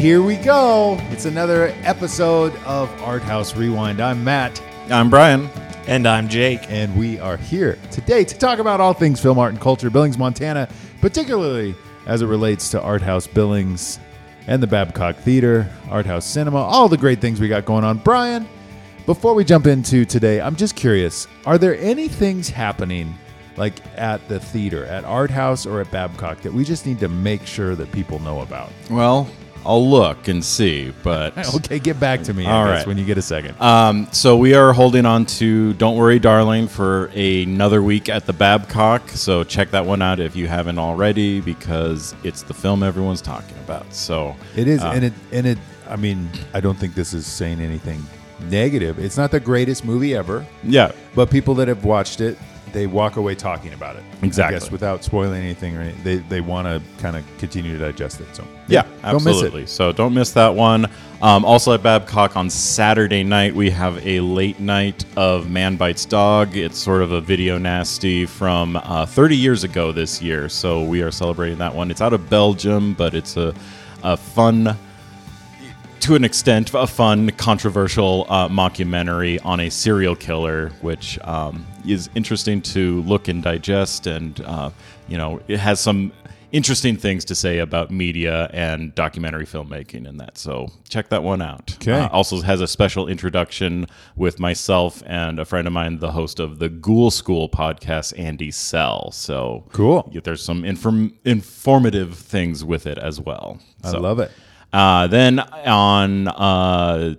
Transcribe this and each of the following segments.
here we go. It's another episode of Art House Rewind. I'm Matt, I'm Brian. And I'm Jake. and we are here today to talk about all things film, art, and culture, Billings, Montana, particularly as it relates to Art House Billings and the Babcock Theater, Art House Cinema, all the great things we got going on. Brian, before we jump into today, I'm just curious are there any things happening like at the theater, at Art House, or at Babcock that we just need to make sure that people know about? Well, I'll look and see, but Okay, get back to me I All guess, right. when you get a second. um, so we are holding on to "Don't Worry, Darling" for another week at the Babcock. So check that one out if you haven't already, because it's the film everyone's talking about. So It is, uh, and it and it. I mean, I don't think this is saying anything negative. It's not the greatest movie ever, yeah, but people that have watched it, they walk away talking about it. Exactly. I guess without spoiling anything, or any, they they want to kind of continue to digest it. So Yeah, miss absolutely. So don't miss that one. Um, also at Babcock on Saturday night, we have a late night of Man Bites Dog. It's sort of a video nasty from uh, 30 years ago this year. So we are celebrating that one. It's out of Belgium, but it's a, a fun to an extent, a fun, controversial uh, mockumentary on a serial killer, which um, is interesting to look and digest. And, uh, you know, it has some interesting things to say about media and documentary filmmaking and that. So check that one out. Okay. Uh, also has a special introduction with myself and a friend of mine, the host of the Ghoul School podcast, Andy Sell. So Cool. There's some inform- informative things with it as well. I love it. Uh, then on uh,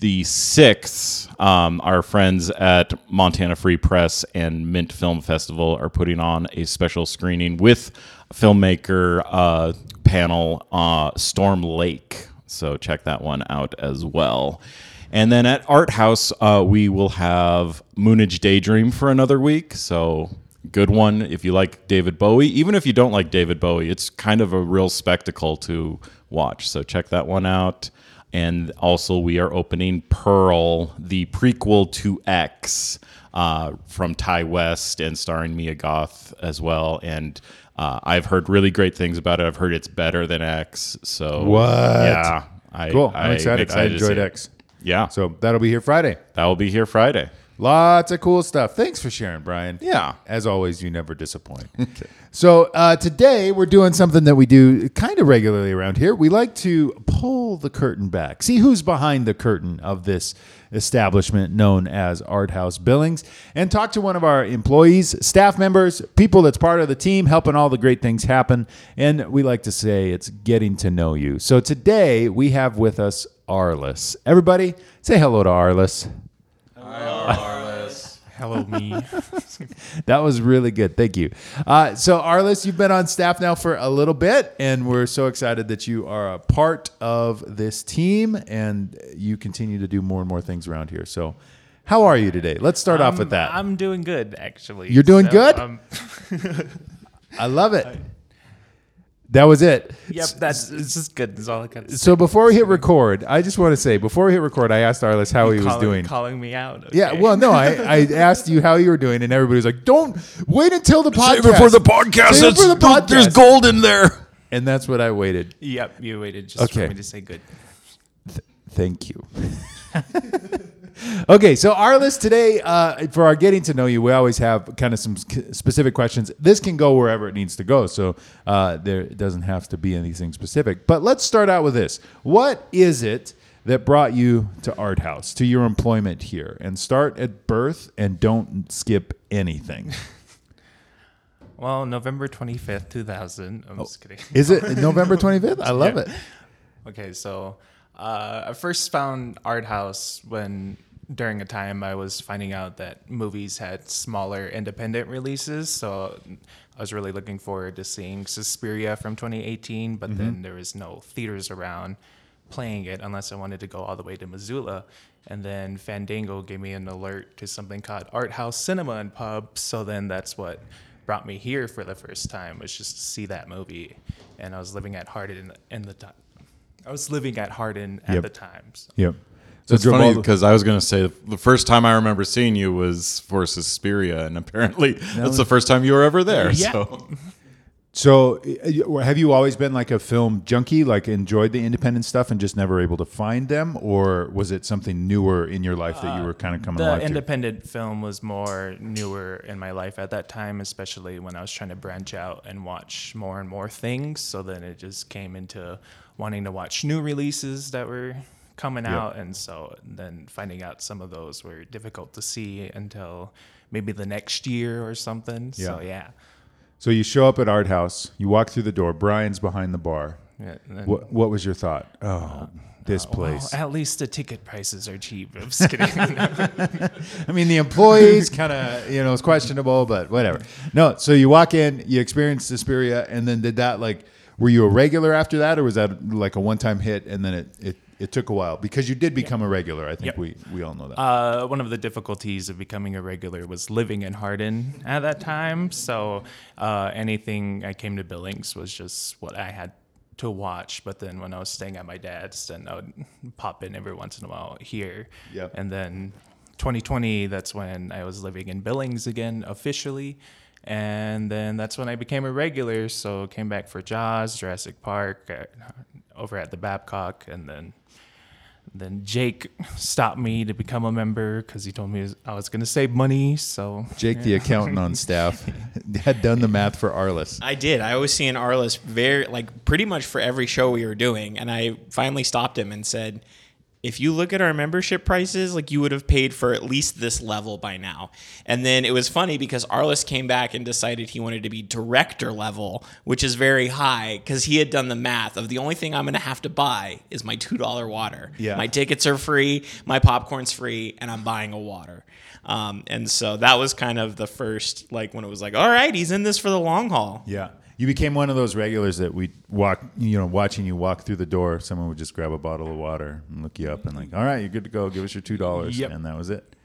the 6th, um, our friends at Montana Free Press and Mint Film Festival are putting on a special screening with filmmaker uh, panel uh, Storm Lake. So check that one out as well. And then at Art House, uh, we will have Moonage Daydream for another week. So good one if you like David Bowie. Even if you don't like David Bowie, it's kind of a real spectacle to watch. So check that one out. And also, we are opening Pearl, the prequel to X uh, from Ti West and starring Mia Goth as well. And uh, I've heard really great things about it. I've heard it's better than X. So What? Yeah, I, Cool. I'm I'm excited. I to enjoyed. X. Yeah, So that'll be here Friday. that will be here Friday. Lots of cool stuff. Thanks for sharing, Brian. Yeah. As always, you never disappoint. So uh, today we're doing something that we do kind of regularly around here. We like to pull the curtain back, see who's behind the curtain of this establishment known as Art House Billings, and talk to one of our employees, staff members, people that's part of the team, helping all the great things happen. And we like to say it's getting to know you. So today we have with us Arliss. Everybody, say hello to Arliss. Hello, me. That was really good. Thank you. Uh, so, Arliss, you've been on staff now for a little bit, and we're so excited that you are a part of this team and you continue to do more and more things around here. So, how are you today? Let's start off with that. I'm doing good, actually. You're doing good? Um, I love it. That was it. yep, that's it's just good. That's all I got. So, before we hit record, I just want to say before we hit record, I asked Arliss how he was calling, doing. calling me out. Yeah, well, no, I, I asked you how you were doing, and everybody was like, "Don't wait until the podcast." Save it for the podcast. Save it for the It's- There's gold in there. And that's what I waited. Yep, you waited just Okay. for me to say good. Thank you. okay, so Arliss today uh, for our getting to know you, we always have kind of some specific questions. This can go wherever it needs to go, so uh, there doesn't have to be anything specific. But let's start out with this: What is it that brought you to Art House, to your employment here? And start at birth, and don't skip anything. Well, November 25th, 2000. Oh. I'm just kidding. Is it November twenty fifth? I love Yeah. it. Okay, so uh, I first found Art House when during a time I was finding out that movies had smaller independent releases. So I was really looking forward to seeing Suspiria from 2018, but then mm-hmm. there was no theaters around playing it unless I wanted to go all the way to Missoula. And then Fandango gave me an alert to something called Art House Cinema and Pub. So then that's what brought me here for the first time was just to see that movie. And I was living at Hardin in the time. I was living at Hardin at Yep. the times. So. Yep. So it's funny because I was going to say the first time I remember seeing you was for Suspiria, and apparently that's the first time you were ever there. Yeah. So So, uh, have you always been like a film junkie, like enjoyed the independent stuff and just never able to find them, or was it something newer in your life that you were kind of coming The alive to? independent film was more newer in my life at that time, especially when I was trying to branch out and watch more and more things. So then it just came into wanting to watch new releases that were coming out, and so then finding out some of those were difficult to see until maybe the next year or something. So Yeah. yeah. So you show up at Art House, you walk through the door. Brian's behind the bar. Yeah, and then- What What was your thought? Uh, oh, this oh, well, place. at least the ticket prices are cheap. I'm just kidding. I mean, the employees kind of, you know, it's questionable, but whatever. No, so you walk in, you experience Suspiria, and then did that like, were you a regular after that, or was that like a one time hit and then it, it, it took a while? Because you did become a regular. I think Yep. we, we all know that. Uh, one of the difficulties of becoming a regular was living in Hardin at that time. So uh, anything I came to Billings was just what I had to watch. But then when I was staying at my dad's, then I would pop in every once in a while here. Yep. And then 2020, that's when I was living in Billings again officially. And then that's when I became a regular. So came back for Jaws, Jurassic Park, uh, over at the Babcock, and then then Jake stopped me to become a member because he told me I was going to save money. So Jake, the accountant on staff, had done the math for Arliss. I did. I was seeing Arliss very like pretty much for every show we were doing, and I finally stopped him and said, "If you look at our membership prices, like you would have paid for at least this level by now." And then it was funny because Arliss came back and decided he wanted to be director level, which is very high because he had done the math of the only thing I'm going to have to buy is my two dollar water. Yeah. my tickets are free, my popcorn's free, and I'm buying a water. Um, and so that was kind of the first, like when it was like, all right, he's in this for the long haul. Yeah. You became one of those regulars that we walk, you know, watching you walk through the door. Someone would just grab a bottle of water and look you up and like, all right, you're good to go. Give us your two dollars, Yep. and that was it.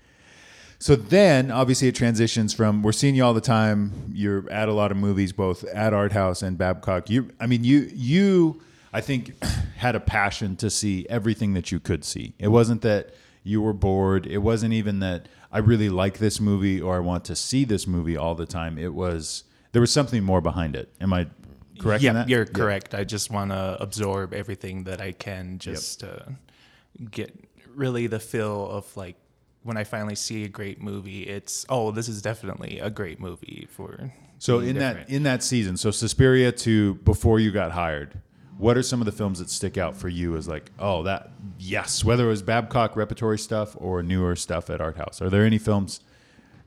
So then, obviously, it transitions from we're seeing you all the time. You're at a lot of movies, both at Art House and Babcock. You, I mean, you, you, I think, had a passion to see everything that you could see. It wasn't that you were bored. It wasn't even that I really like this movie or I want to see this movie all the time. It was there was something more behind it. Am I correct? in yeah, that? you're correct. I just want to absorb everything that I can just to uh, get really the feel of like when I finally see a great movie, it's oh, this is definitely a great movie for. So in different. that in that season, so Suspiria to before you got hired, what are some of the films that stick out for you as like, oh, that yes, whether it was Babcock repertory stuff or newer stuff at Art House? Are there any films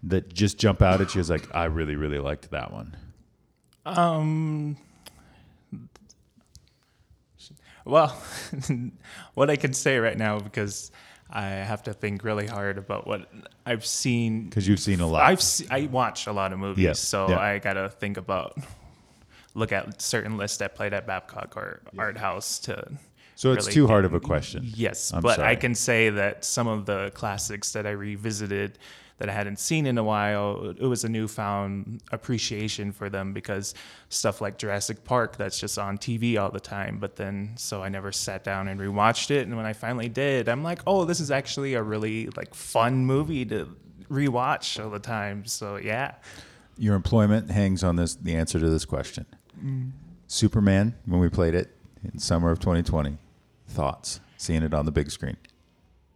that just jump out at you as like, I really really liked that one? Um. Well, what I can say right now because I have to think really hard about what I've seen. Because you've seen a lot. I've se- I watch a lot of movies, Yes, so yeah. I gotta think about look at certain lists that played at Babcock or Art House to. so it's really too hard of a question. Yes, I'm but sorry. I can say that some of the classics that I revisited that I hadn't seen in a while, it was a newfound appreciation for them because stuff like Jurassic Park that's just on TV all the time. But then, so I never sat down and rewatched it, and when I finally did, I'm like, oh, this is actually a really like fun movie to rewatch all the time. So yeah, Your employment hangs on this the answer to this question. Superman, when we played it in summer of 2020, thoughts seeing it on the big screen.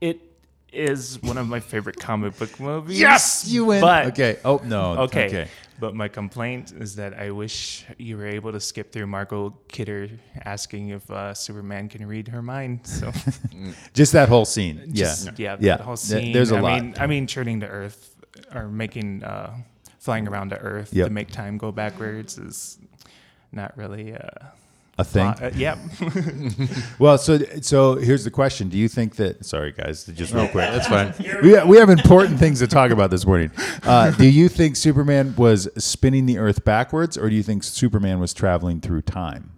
it is one of my favorite comic book movies. Yes, you win. But okay. Oh no. Okay. Okay. But my complaint is that I wish you were able to skip through Margot Kidder asking if uh, Superman can read her mind. So Just that whole scene. just, yeah. yeah, Yeah. that whole scene. there's a I lot. Mean, I mean, turning to Earth or making uh, flying around to Earth Yep. to make time go backwards is not really. Uh, A thing. uh, yep. Well, so so here's the question: Do you think that? Sorry, guys, just real quick. That's fine. We, we have important things to talk about this morning. Uh, do you think Superman was spinning the Earth backwards, or do you think Superman was traveling through time?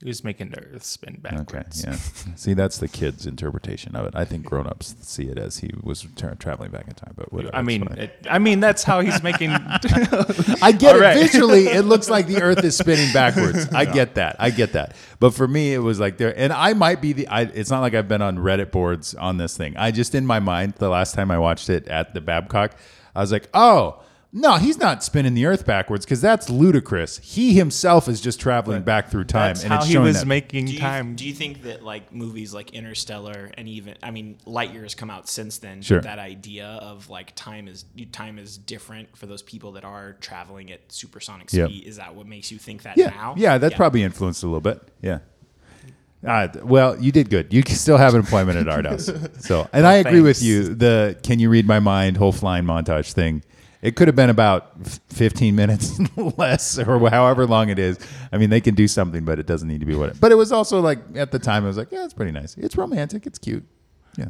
He was making the Earth spin backwards. Okay, yeah. See, that's the kid's interpretation of it. I think grown-ups see it as he was tra- traveling back in time. But whatever. I mean, it, I mean that's how he's making. I get All it right. visually. It looks like the Earth is spinning backwards. I get that. I get that. But for me, it was like there, and I might be the. I, it's not like I've been on Reddit boards on this thing. I just in my mind the last time I watched it at the Babcock, I was like, oh, No, he's not spinning the Earth backwards because that's ludicrous. He himself is just traveling back through time, That's and how it's he showing was that. making Do you, time. do you think that like movies like Interstellar and even I mean Lightyear has come out since then? Sure. That idea of like time is time is different for those people that are traveling at supersonic Yep. speed. Is that what makes you think that yeah, now? yeah, that's probably influenced a little bit. Yeah. Uh, well, you did good. You can still have an employment at Art House. So, and I agree with thanks. you. The "Can you read my mind?" whole flying montage thing. It could have been about 15 minutes less, or however long it is. I mean, they can do something, but it doesn't need to be what. It, but it was also like at the time, I was like, yeah, it's pretty nice. It's romantic. It's cute. Yeah.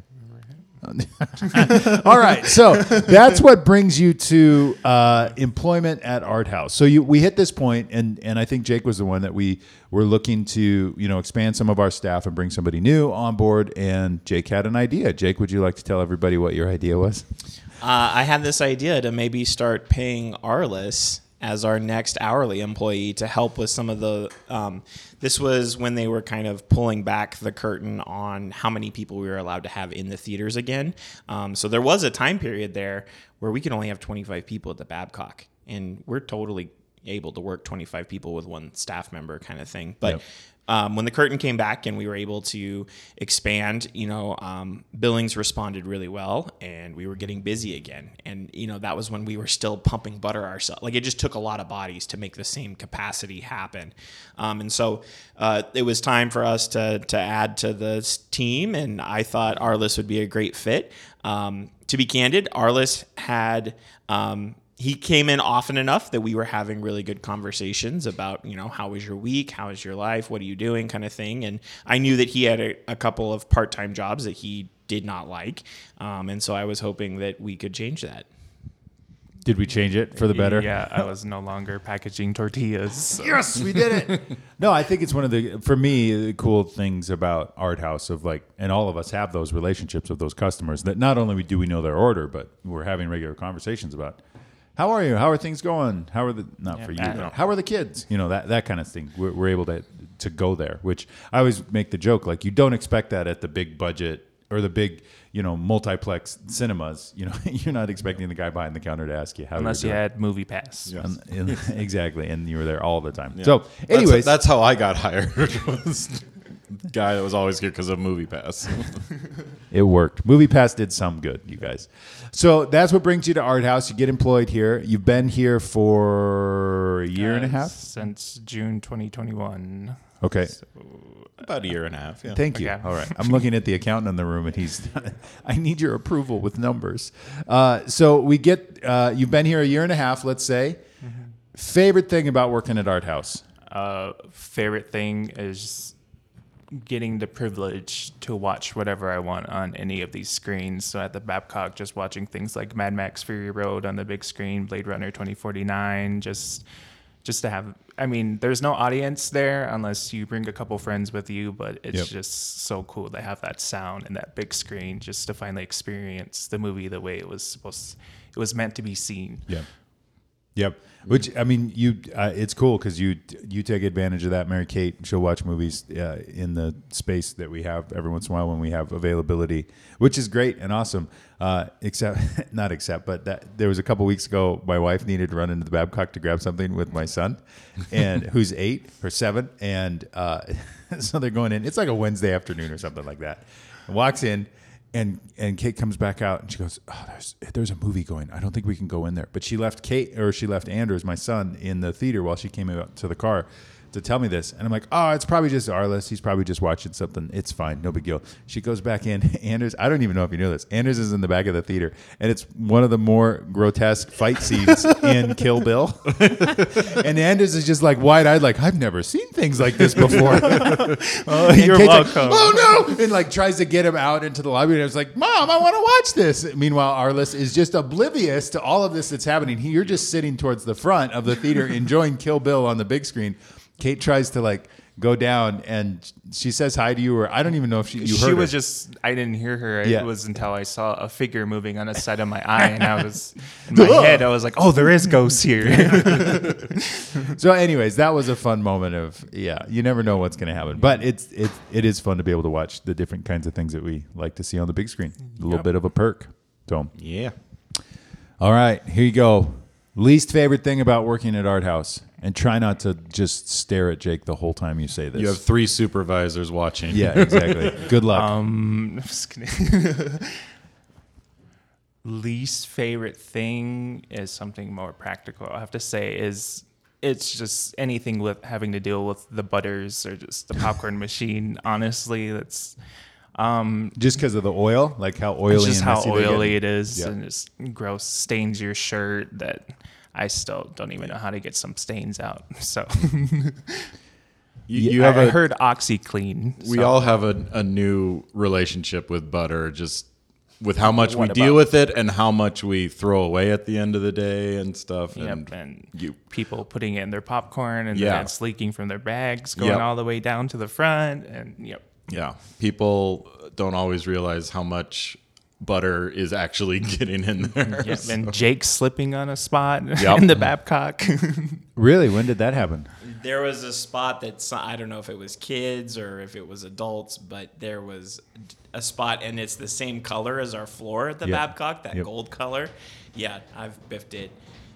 All right, so that's what brings you to uh, employment at Art House. So you, we hit this point, and and I think Jake was the one that we were looking to you know expand some of our staff and bring somebody new on board. And Jake had an idea. Jake, would you like to tell everybody what your idea was? Uh, I had this idea to maybe start paying Arliss as our next hourly employee to help with some of the. Um, this was when they were kind of pulling back the curtain on how many people we were allowed to have in the theaters again. Um, so there was a time period there where we could only have 25 people at the Babcock, and we're totally able to work 25 people with one staff member kind of thing. But Yep. Um, when the curtain came back and we were able to expand, you know, um, Billings responded really well and we were getting busy again. And, you know, that was when we were still pumping butter ourselves. Like it just took a lot of bodies to make the same capacity happen. Um, and so uh, it was time for us to, to add to this team. And I thought Arliss would be a great fit. Um, to be candid, Arliss had. He came in often enough that we were having really good conversations about, you know, how was your week? How is your life? What are you doing? kind of thing. And I knew that he had a, a couple of part time jobs that he did not like. Um, and so I was hoping that we could change that. Did we change it for the better? Yeah, I was no longer packaging tortillas. so- Yes, we did it. no, I think it's one of the for me the cool things about Art House of like, and all of us have those relationships with those customers that not only do we know their order, but we're having regular conversations about. How are you? How are things going? How are the not for you? I but how are the kids? You know that that kind of thing. We're, we're able to to go there, which I always make the joke like you don't expect that at the big budget or the big you know multiplex cinemas. You know you're not expecting the guy behind the counter to ask you how Unless you're you doing. had Movie Pass. And- and- exactly, and you were there all the time. So, That's- anyways, that's, how I got hired. was the guy that was always here because of Movie Pass. It worked. Movie Pass did some good, you guys. So that's what brings you to Art House. You get employed here. You've been here for a year and a Uh, half. Since June 2021. Okay. About a year and a half. Yeah. Thank you. Okay. All right. I'm looking at the accountant in the room, and he's. I need your approval with numbers. Uh, so we get. Uh, you've been here a year and a half. Let's say. Favorite thing about working at Art House? Uh, favorite thing is getting the privilege to watch whatever I want on any of these screens. So at the Babcock, just watching things like Mad Max Fury Road on the big screen, Blade Runner 2049, just just to have I mean, there's no audience there unless you bring a couple friends with you, but it's Yep. just so cool to have that sound and that big screen just to finally experience the movie the way it was supposed it was meant to be seen. Yep. Yep. Which I mean, you uh, it's cool because you you take advantage of that. Mary Kate, she'll watch movies uh, in the space that we have every once in a while when we have availability, which is great and awesome. Uh, except not except, but that there was a couple weeks ago, my wife needed to run into the Babcock to grab something with my son, and who's eight or seven, and uh, so they're going in. It's like a Wednesday afternoon or something like that. Walks in and and Kate comes back out and she goes, "Oh, there's there's a movie going. I don't think we can go in there." But she left Kate or she left Anders, my son, in the theater while she came out to the car to tell me this. And I'm like, "Oh, it's probably just Arliss. He's probably just watching something. It's fine, no big deal." She goes back in. Anders, I don't even know if you know this. Anders is in the back of the theater, and it's one of the more grotesque fight scenes in Kill Bill. and Anders is just like wide-eyed, like I've never seen things like this before. Oh, you're Kate's like, welcome. oh no! And like tries to get him out into the lobby, and I was like, "Mom, I want to watch this." Meanwhile, Arliss is just oblivious to all of this that's happening. He, you're just sitting towards the front of the theater, enjoying Kill Bill on the big screen. Kate tries to like go down, and she says hi to you, or I don't even know if she you she was her. just I didn't hear her. It Yeah. was until I saw a figure moving on the side of my eye, and I was in my head. I was like, "Oh, there is ghosts here." So, anyways, that was a fun moment of yeah. You never know what's going to happen, but it's it's it is fun to be able to watch the different kinds of things that we like to see on the big screen. A little bit of a perk. So, Yeah. all right, here you go. Least favorite thing about working at Art House, and try not to just stare at Jake the whole time you say this. You have three supervisors watching. yeah, exactly. Good luck. Um, just kidding. Least favorite thing is something more practical. I have to say is it's just anything with having to deal with the butters or just the popcorn machine. Honestly, that's um, just because of the oil, like how oily it's just and how messy oily it is, Yeah. and it's gross. Stains your shirt that I still don't even know how to get some stains out. So You, you I, have I a. heard OxiClean. we so- all have a, a new relationship with butter, just with how much we What deal with it and how much we throw away at the end of the day and stuff. And Yep, and you- people putting it in their popcorn and Yeah. it's leaking from their bags, going Yep. all the way down to the front, and yep. Yeah, people don't always realize how much butter is actually getting in there. Yep. And Jake slipping on a spot Yep. in the Babcock. Really? When did that happen? There was a spot that I don't know if it was kids or if it was adults, but there was a spot, and it's the same color as our floor at the Yep. Babcock, that Yep. gold color. Yeah, I've biffed it.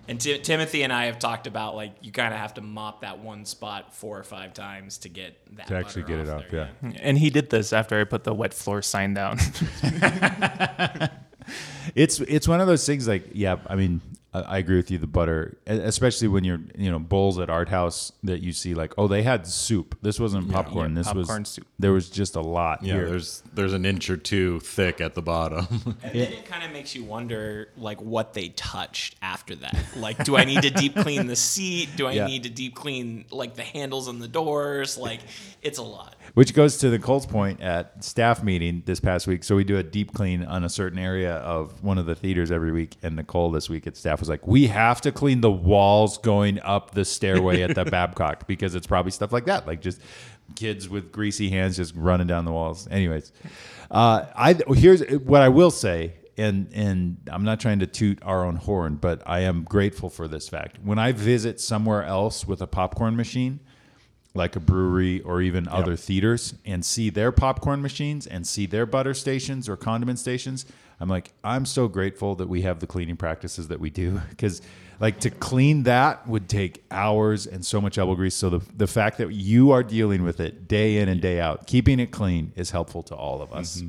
And Ti- Timothy and I have talked about like you kind of have to mop that one spot four or five times to get that To actually butter get it off off, there, yeah. and he did this after I put the wet floor sign down. It's it's one of those things. Like, yeah, I mean, I, I agree with you. The butter, especially when you're you know bowls at Art House that you see like, oh, they had soup. This wasn't popcorn. Yeah, this popcorn was soup. There was just a lot Yeah, here. there's there's an inch or two thick at the bottom. And then it kind of makes you wonder, like, what they touched after that. Like, do I need to deep clean the seat? Do I Yeah. need to deep clean like the handles on the doors? Like, it's a lot. Which goes to Nicole's point at staff meeting this past week. So we do a deep clean on a certain area of one of the theaters every week. And Nicole this week at staff was like, "We have to clean the walls going up the stairway at the Babcock because it's probably stuff like that, like just kids with greasy hands just running down the walls." Anyways, uh, I here's what I will say. And and I'm not trying to toot our own horn, but I am grateful for this fact. When I visit somewhere else with a popcorn machine, like a brewery or even other theaters and see their popcorn machines and see their butter stations or condiment stations, I'm like, I'm so grateful that we have the cleaning practices that we do because like to clean that would take hours and so much elbow grease. So the, the fact that you are dealing with it day in and day out, keeping it clean is helpful to all of us. Mm-hmm.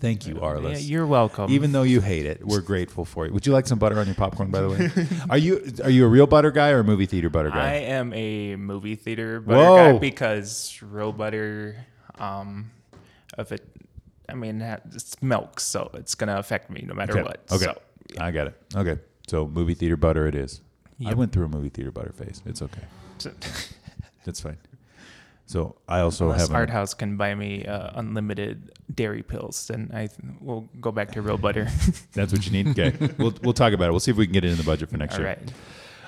Thank you, Arliss. yeah, you're welcome. Even though you hate it, we're grateful for it. Would you like some butter on your popcorn, by the way? are you are you a real butter guy or a movie theater butter guy? I am a movie theater butter Whoa. guy because real butter, um, if it, I mean, it's milk, so it's gonna affect me no matter Okay. what. Okay. So, I got it. Okay. So movie theater butter it is. I went through a movie theater butter phase. It's okay. That's fine. So I also unless have Art House can buy me uh, unlimited dairy pills, then I will go back to real butter. That's what you need. Okay. we'll we'll talk about it. We'll see if we can get it in the budget for next All year. right.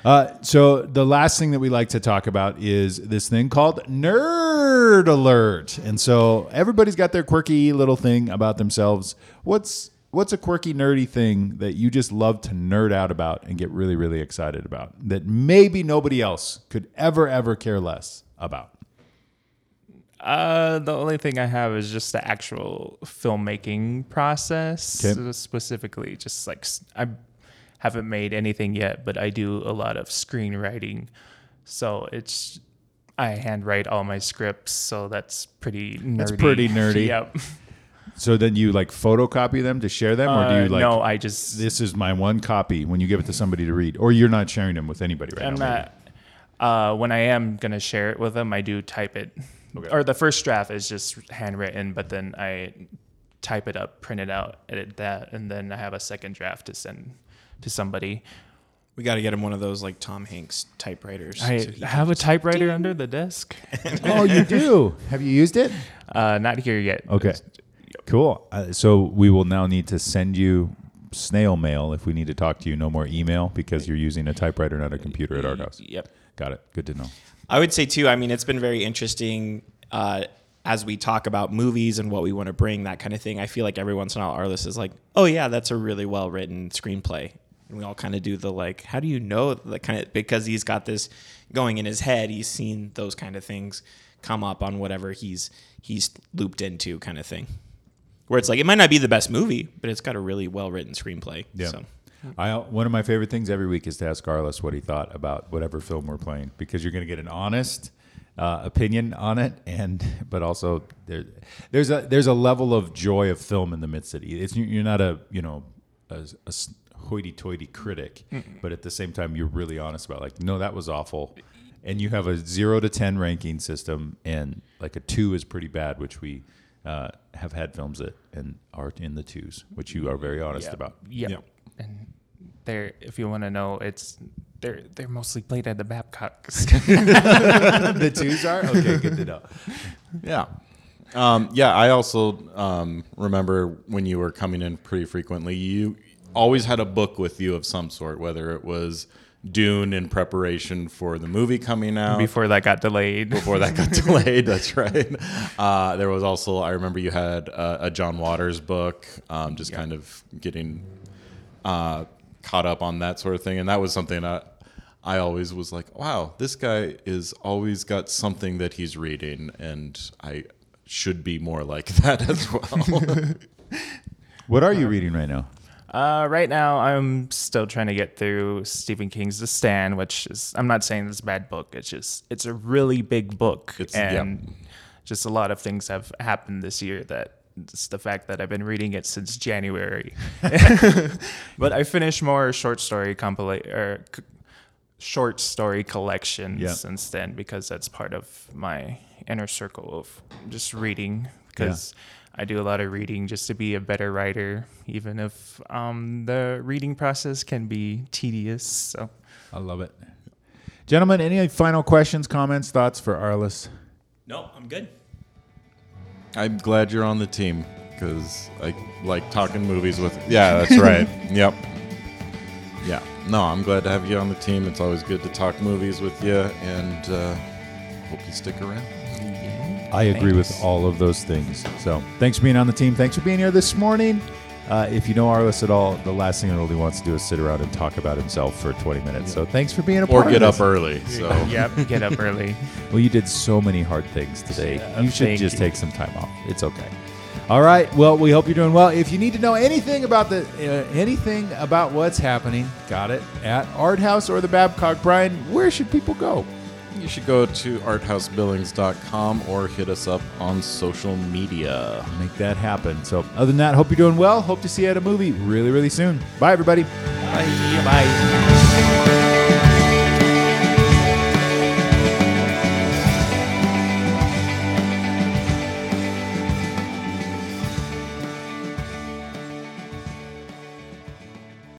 Uh, so the last thing that we like to talk about is this thing called nerd alert. And so everybody's got their quirky little thing about themselves. What's what's a quirky nerdy thing that you just love to nerd out about and get really really excited about that maybe nobody else could ever ever care less about? Uh, the only thing I have is just the actual filmmaking process. Okay. Specifically, just like I haven't made anything yet, but I do a lot of screenwriting. So it's I handwrite all my scripts, so that's pretty nerdy. That's pretty nerdy. Yep. So then you like photocopy them to share them, or do Uh, you like? no, I just This is my one copy when you give it to somebody to read, or you're not sharing them with anybody right I'm now. maybe. not. Uh, when I am gonna share it with them, I do type it, or the first draft is just handwritten, but then I type it up, print it out, edit that, and then I have a second draft to send to somebody. We got to get him one of those like Tom Hanks typewriters. I so have a just- typewriter under the desk. oh, you do. Have you used it? Uh, not here yet. Okay. Cool. Uh, so we will now need to send you snail mail if we need to talk to you. No more email because you're using a typewriter, not a computer at Art House. Yep. Got it. Good to know. I would say too. I mean, it's been very interesting uh, as we talk about movies and what we want to bring, that kind of thing. I feel like every once in a while, Arliss is like, "Oh yeah, that's a really well written screenplay," and we all kind of do the like, "How do you know?" The kind of because he's got this going in his head. He's seen those kind of things come up on whatever he's he's looped into, kind of thing. Where it's like it might not be the best movie, but it's got a really well written screenplay. Yeah. So. I one of my favorite things every week is to ask Arliss what he thought about whatever film we're playing because you're going to get an honest uh, opinion on it, and but also there, there's a there's a level of joy of film in the midst of it. It's you're not a you know a, a hoity-toity critic, Mm-mm. but at the same time you're really honest about like no that was awful, and you have a zero to ten ranking system, and like a two is pretty bad, which we. Uh, have had films that and are in the twos, which you are very honest yeah. about. Yeah. Yep. And they're if you want to know, it's they're they're mostly played at the Babcocks. the twos are okay. Good to know. Yeah. Um, yeah, I also um, remember when you were coming in pretty frequently. You always had a book with you of some sort, whether it was Dune in preparation for the movie coming out. Before that got delayed. Before that got delayed, that's right. Uh, there was also, I remember you had a, a John Waters book, um, just kind of getting uh, caught up on that sort of thing. And that was something that I always was like, wow, this guy is always got something that he's reading, and I should be more like that as well. what are you reading right now? Uh, right now, I'm still trying to get through Stephen King's The Stand, which is I'm not saying it's a bad book. It's just it's a really big book, it's, and yep. just a lot of things have happened this year that it's the fact that I've been reading it since January. but I finished more short story compilation or c- short story collections yeah. since then because that's part of my inner circle of just reading because yeah. I do a lot of reading just to be a better writer, even if um, the reading process can be tedious. So I love it. Gentlemen, any final questions, comments, thoughts for Arliss? No, I'm good. I'm glad you're on the team because I like talking movies with. Yeah, that's right. yep. Yeah. No, I'm glad to have you on the team. It's always good to talk movies with you, and uh, hope you stick around. I agree Thanks. with all of those things. So, thanks for being on the team. Thanks for being here this morning. Uh, if you know Arliss at all, the last thing he really wants to do is sit around and talk about himself for 20 minutes. So thanks for being a part. Or get up early. So yep, get up early. well, you did so many hard things today. Yeah, you should just you. take some time off. It's okay. All right. Well, we hope you're doing well. If you need to know anything about the uh, anything about what's happening, got it at Art House or the Babcock. Brian, where should people go? You should go to arthousebillings.com or hit us up on social media. Make that happen. So, other than that, hope you're doing well. Hope to see you at a movie really, really soon. Bye, everybody. Bye. Bye.